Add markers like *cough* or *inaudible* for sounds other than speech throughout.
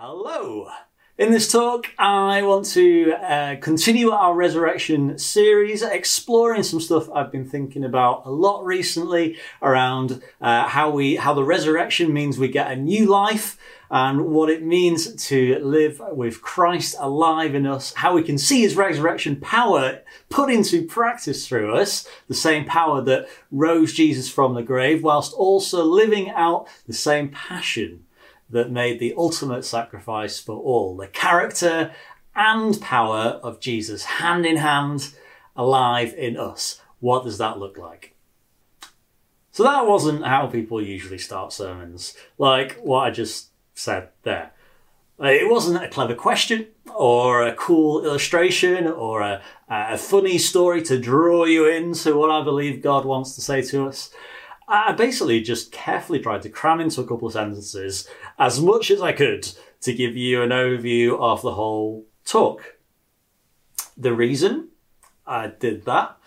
Hello! In this talk, I want to uh, continue our resurrection series, exploring some stuff I've been thinking about a lot recently around uh, how we, how the resurrection means we get a new life and what it means to live with Christ alive in us, how we can see his resurrection power put into practice through us, the same power that rose Jesus from the grave, whilst also living out the same passion that made the ultimate sacrifice for all. The character and power of Jesus hand in hand, alive in us. What does that look like? So that wasn't how people usually start sermons, like what I just said there. It wasn't a clever question or a cool illustration or a, a funny story to draw you into what I believe God wants to say to us. I basically just carefully tried to cram into a couple of sentences as much as I could to give you an overview of the whole talk. The reason I did that,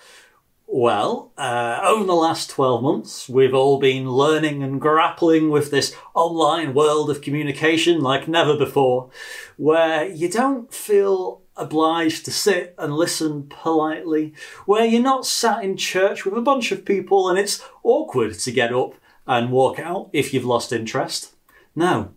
well, uh, over the last 12 months, we've all been learning and grappling with this online world of communication like never before, where you don't feel obliged to sit and listen politely, where you're not sat in church with a bunch of people and it's awkward to get up and walk out if you've lost interest. No,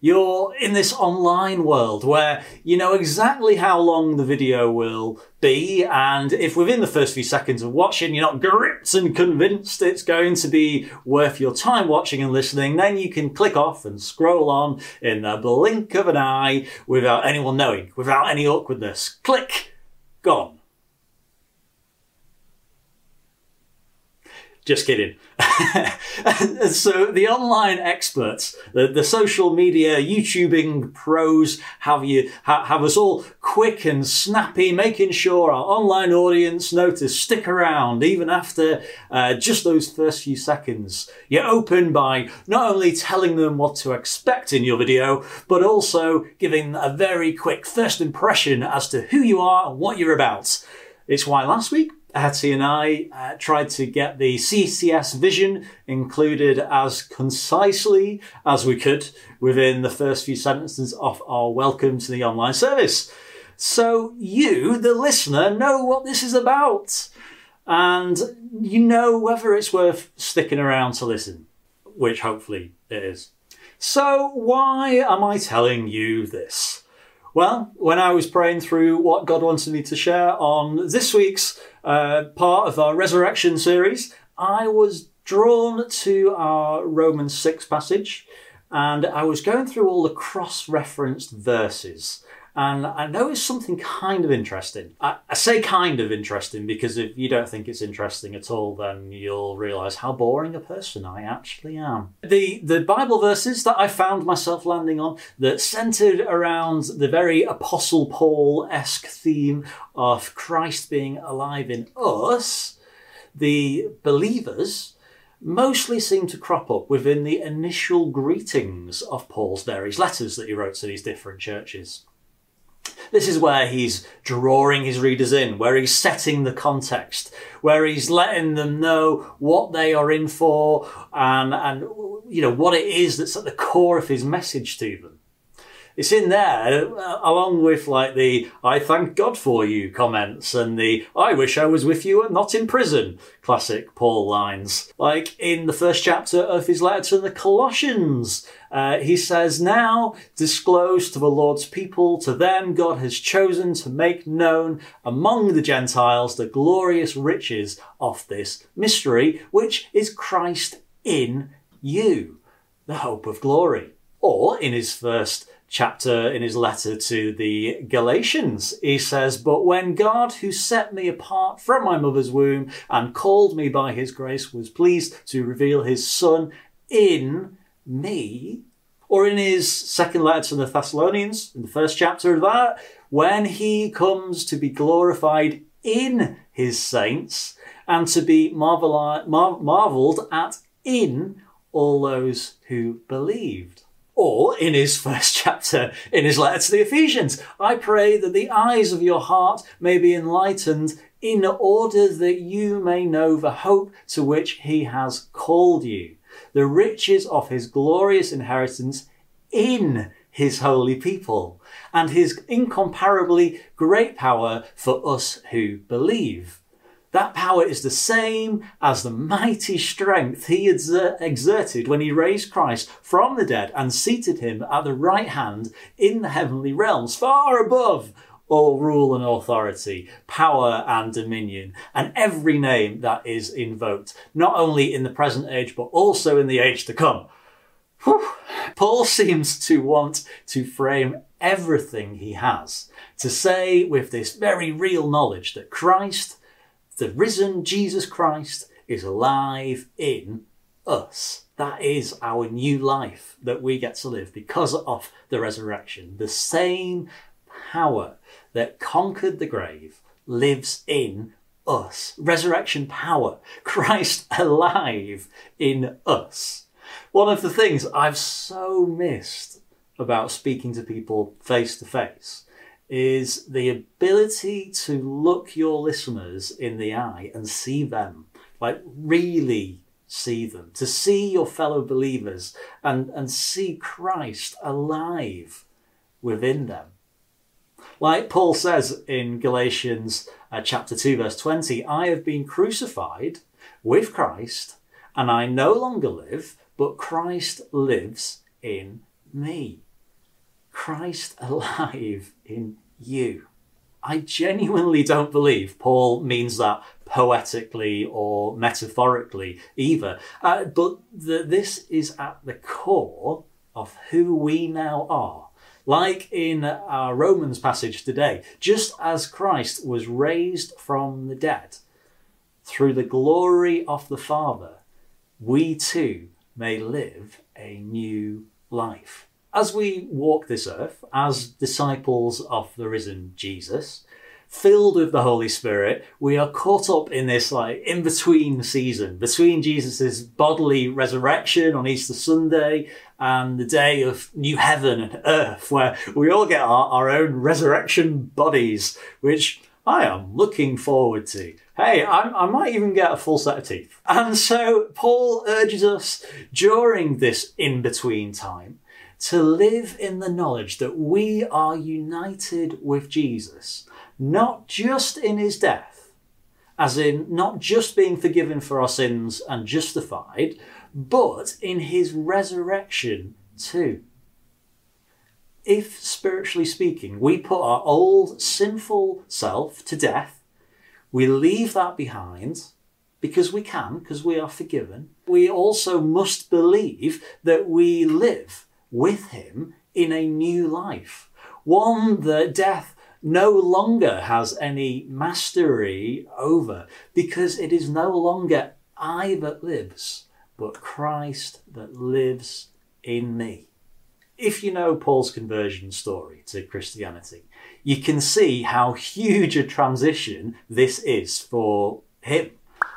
you're in this online world where you know exactly how long the video will be, and if within the first few seconds of watching you're not gripped and convinced it's going to be worth your time watching and listening, then you can click off and scroll on in the blink of an eye without anyone knowing, without any awkwardness. Click! Gone. Just kidding. *laughs* so the online experts, the, the social media YouTubing pros have you ha, have us all quick and snappy, making sure our online audience to stick around even after uh, just those first few seconds. You open by not only telling them what to expect in your video, but also giving a very quick first impression as to who you are and what you're about. It's why last week Hattie and I uh, tried to get the CCS vision included as concisely as we could within the first few sentences of our welcome to the online service. So you, the listener, know what this is about. And you know whether it's worth sticking around to listen, which hopefully it is. So why am I telling you this? Well, when I was praying through what God wanted me to share on this week's uh, part of our resurrection series, I was drawn to our Romans 6 passage and I was going through all the cross referenced verses and I noticed something kind of interesting. I, I, say kind of interesting because if you don't think it's interesting at all, then you'll realise how boring a person I actually am. The the Bible verses that I found myself landing on that centered around the very Apostle Paul esque theme of Christ being alive in us, the believers mostly seem to crop up within the initial greetings of Paul's various letters that he wrote to these different churches. This is where he's drawing his readers in, where he's setting the context, where he's letting them know what they are in for and, and you know, what it is that's at the core of his message to them. It's in there, uh, along with like the I thank God for you comments and the I wish I was with you and not in prison classic Paul lines. Like in the first chapter of his letter to the Colossians, uh, he says, Now disclose to the Lord's people, to them God has chosen to make known among the Gentiles the glorious riches of this mystery, which is Christ in you, the hope of glory. Or in his first chapter in his letter to the Galatians. He says, But when God, who set me apart from my mother's womb and called me by his grace, was pleased to reveal his Son in me, or in his second letter to the Thessalonians, in the first chapter of that, when he comes to be glorified in his saints and to be mar- marveled at in all those who believed. Or in his *laughs* first chapter, in his letter to the Ephesians, I pray that the eyes of your heart may be enlightened in order that you may know the hope to which he has called you, the riches of his glorious inheritance in his holy people and his incomparably great power for us who believe. That power is the same as the mighty strength he exerted when he raised Christ from the dead and seated him at the right hand in the heavenly realms, far above all rule and authority, power and dominion, and every name that is invoked, not only in the present age, but also in the age to come. Whew. Paul seems to want to frame everything he has to say with this very real knowledge that Christ, the risen Jesus Christ, is alive in us. That is our new life that we get to live because of the resurrection. The same power that conquered the grave lives in us. Resurrection power. *laughs* Christ alive in us. One of the things I've so missed about speaking to people face to face is the ability to look your listeners in the eye and see them, like really see them, to see your fellow believers and, and see Christ alive within them. Like Paul says in Galatians uh, chapter 2 verse 20, I have been crucified with Christ and I no longer live, but Christ lives in me. Christ *laughs* alive in you. I genuinely don't believe Paul means that poetically or metaphorically either. Uh, but the, this is at the core of who we now are. Like in our Romans passage today, just as Christ was raised from the dead through the glory of the Father, we too may live a new life. As we walk this earth as disciples of the risen Jesus, filled with the Holy Spirit, we are caught up in this like in between season between Jesus' bodily resurrection on Easter Sunday and the day of new heaven and earth, where we all get our, our own resurrection bodies, which I am looking forward to. Hey, I, I, might even get a full set of teeth. And so Paul urges us during this in between time to live in the knowledge that we are united with Jesus, not just in his death, as in not just being forgiven for our sins and justified, but in his resurrection too. If, spiritually speaking, we put our old sinful self to death, we leave that behind because we can, because we are forgiven, we also must believe that we live with Him in a new life, one that death no longer has any mastery over, because it is no longer I that lives, but Christ that lives in me if you know Paul's conversion story to Christianity, you can see how huge a transition this is for him.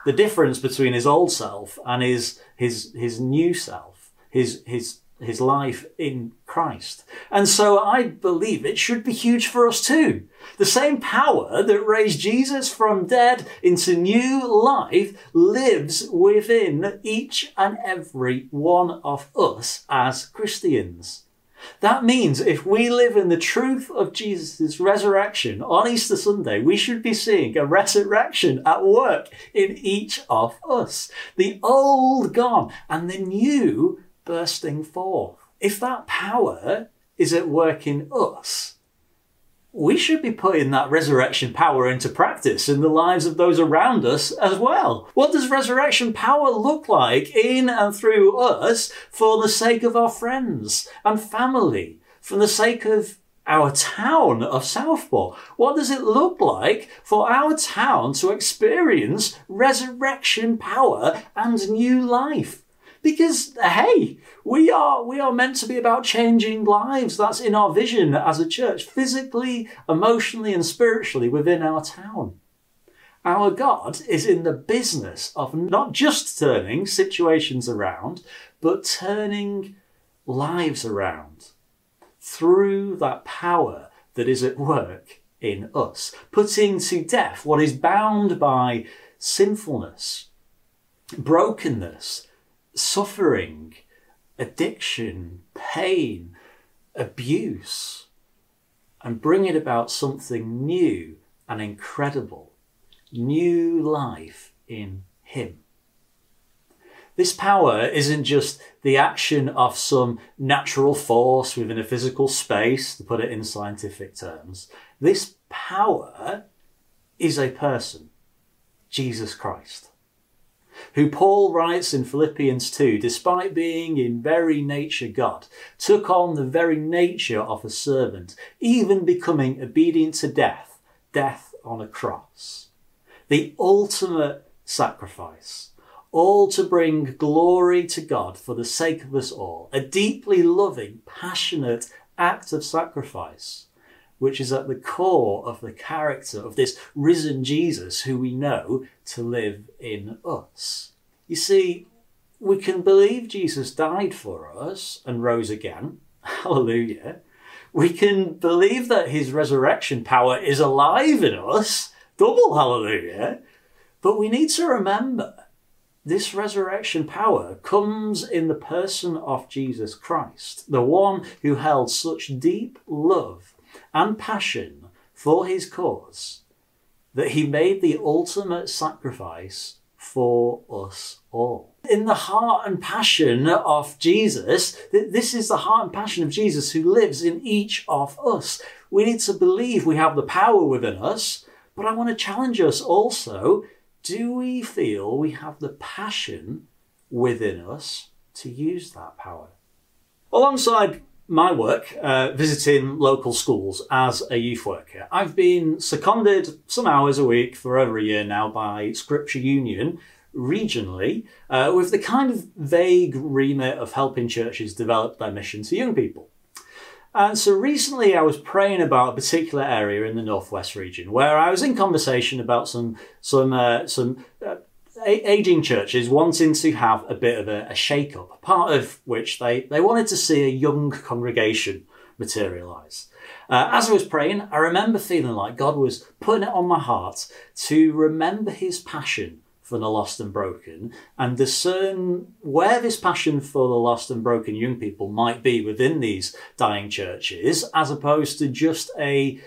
The difference between his old self and his his his new self, his his his life in Christ. And so I believe it should be huge for us too. The same power that raised Jesus from dead into new life lives within each and every one of us as Christians. That means if we live in the truth of Jesus' resurrection on Easter Sunday, we should be seeing a resurrection at work in each of us. The old gone and the new bursting forth. If that power is at work in us, we should be putting that resurrection power into practice in the lives of those around us as well. What does resurrection power look like in and through us for the sake of our friends and family, for the sake of our town of Southport? What does it look like for our town to experience resurrection power and new life? Because hey, we are we are meant to be about changing lives. That's in our vision as a church, physically, emotionally, and spiritually within our town. Our God is in the business of not just turning situations around, but turning lives around through that power that is at work in us, putting to death what is bound by sinfulness, brokenness, suffering, addiction, pain, abuse and bring it about something new and incredible, new life in Him. This power isn't just the action of some natural force within a physical space, to put it in scientific terms. This power is a person, Jesus Christ, who Paul writes in Philippians 2, despite being in very nature God, took on the very nature of a servant, even becoming obedient to death, death on a cross. The ultimate sacrifice all to bring glory to God for the sake of us all. A deeply loving, passionate act of sacrifice, which is at the core of the character of this risen Jesus who we know to live in us. You see, we can believe Jesus died for us and rose again. *laughs* Hallelujah. We can believe that his resurrection power is alive in us. Double hallelujah. But we need to remember this resurrection power comes in the person of Jesus Christ, the one who held such deep love and passion for his cause that he made the ultimate sacrifice for us all. In the heart and passion of Jesus, this is the heart and passion of Jesus who lives in each of us. We need to believe we have the power within us, but I want to challenge us also do we feel we have the passion within us to use that power? Alongside my work uh, visiting local schools as a youth worker, I've been seconded some hours a week for over a year now by Scripture Union regionally uh, with the kind of vague remit of helping churches develop their mission to young people. And so recently I was praying about a particular area in the Northwest region where I was in conversation about some, some, uh, some uh, aging churches wanting to have a bit of a, a shake up, part of which they, they wanted to see a young congregation materialize. Uh, as I was praying, I remember feeling like God was putting it on my heart to remember his passion for the lost and broken and discern where this passion for the lost and broken young people might be within these dying churches as opposed to just a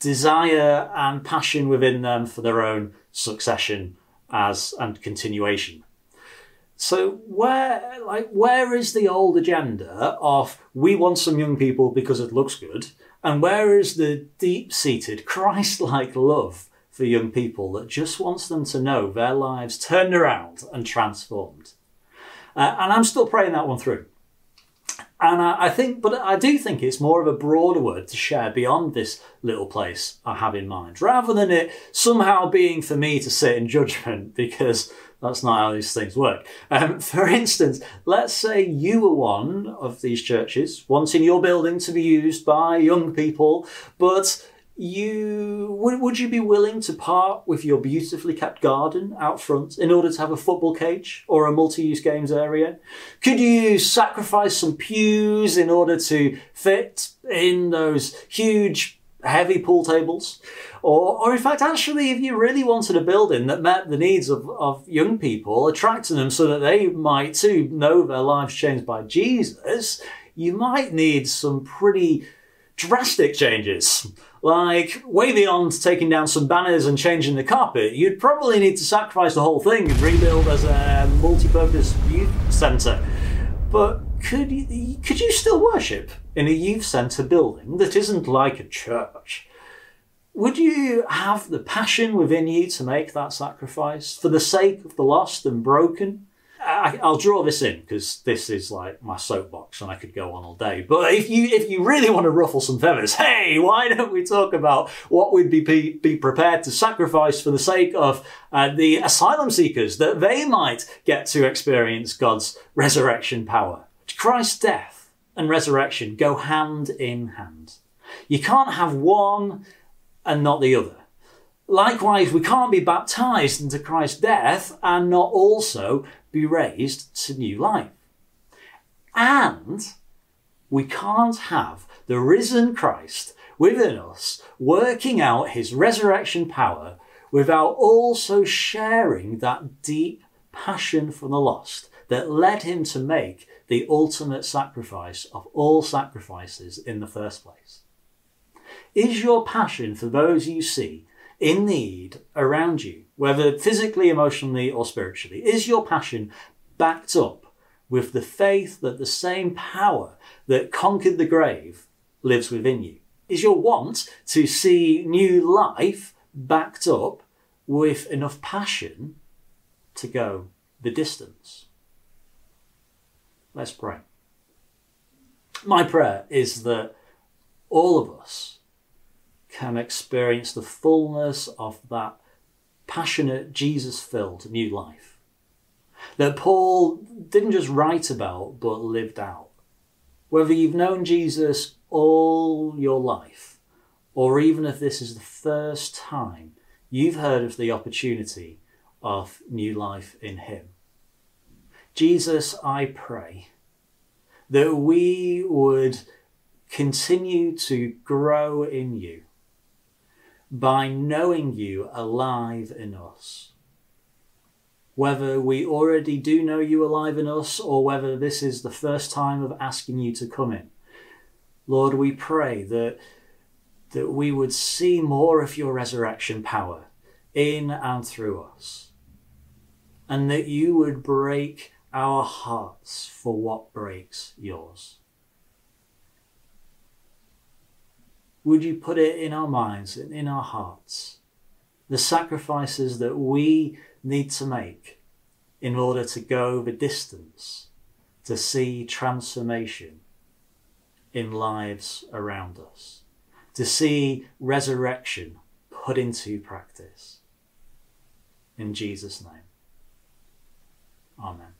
desire and passion within them for their own succession as and continuation so where like where is the old agenda of we want some young people because it looks good and where is the deep-seated christ-like love for young people that just wants them to know their lives turned around and transformed. Uh, and I'm still praying that one through. And I, I, think, but I do think it's more of a broader word to share beyond this little place I have in mind, rather than it somehow being for me to sit in judgment, *laughs* because that's not how these things work. Um, for instance, let's say you were one of these churches wanting your building to be used by young people, but you would, would you be willing to part with your beautifully kept garden out front in order to have a football cage or a multi-use games area? Could you sacrifice some pews in order to fit in those huge heavy pool tables? Or, or in fact, actually, if you really wanted a building that met the needs of, of young people, attracting them so that they might too know their lives changed by Jesus, you might need some pretty drastic changes like way beyond taking down some banners and changing the carpet, you'd probably need to sacrifice the whole thing and rebuild as a multi-purpose youth centre. But could you, could you still worship in a youth centre building that isn't like a church? Would you have the passion within you to make that sacrifice for the sake of the lost and broken? I, will draw this in because this is like my soapbox and I could go on all day. But if you if you really want to ruffle some feathers, *laughs* hey, why don't we talk about what we'd be be, be prepared to sacrifice for the sake of uh, the asylum seekers that they might get to experience God's resurrection power? Christ's death and resurrection go hand in hand. You can't have one and not the other. Likewise, we can't be baptized into Christ's death and not also be raised to new life. And we can't have the risen Christ within us working out his resurrection power without also sharing that deep passion for the lost that led him to make the ultimate sacrifice of all sacrifices in the first place? Is your passion for those you see in need around you, whether physically, emotionally, or spiritually, is your passion backed up with the faith that the same power that conquered the grave lives within you? Is your want to see new life backed up with enough passion to go the distance? Let's pray. My prayer is that all of us can experience the fullness of that passionate, Jesus filled new life that Paul didn't just write about but lived out. Whether you've known Jesus all your life, or even if this is the first time you've heard of the opportunity of new life in Him. Jesus, I pray that we would continue to grow in you by knowing you alive in us. Whether we already do know you alive in us or whether this is the first time of asking you to come in. Lord, we pray that, that we would see more of your resurrection power in and through us, and that you would break our hearts for what breaks yours. Would you put it in our minds and in our hearts the sacrifices that we need to make in order to go the distance to see transformation in lives around us, to see resurrection put into practice. In Jesus' name. Amen.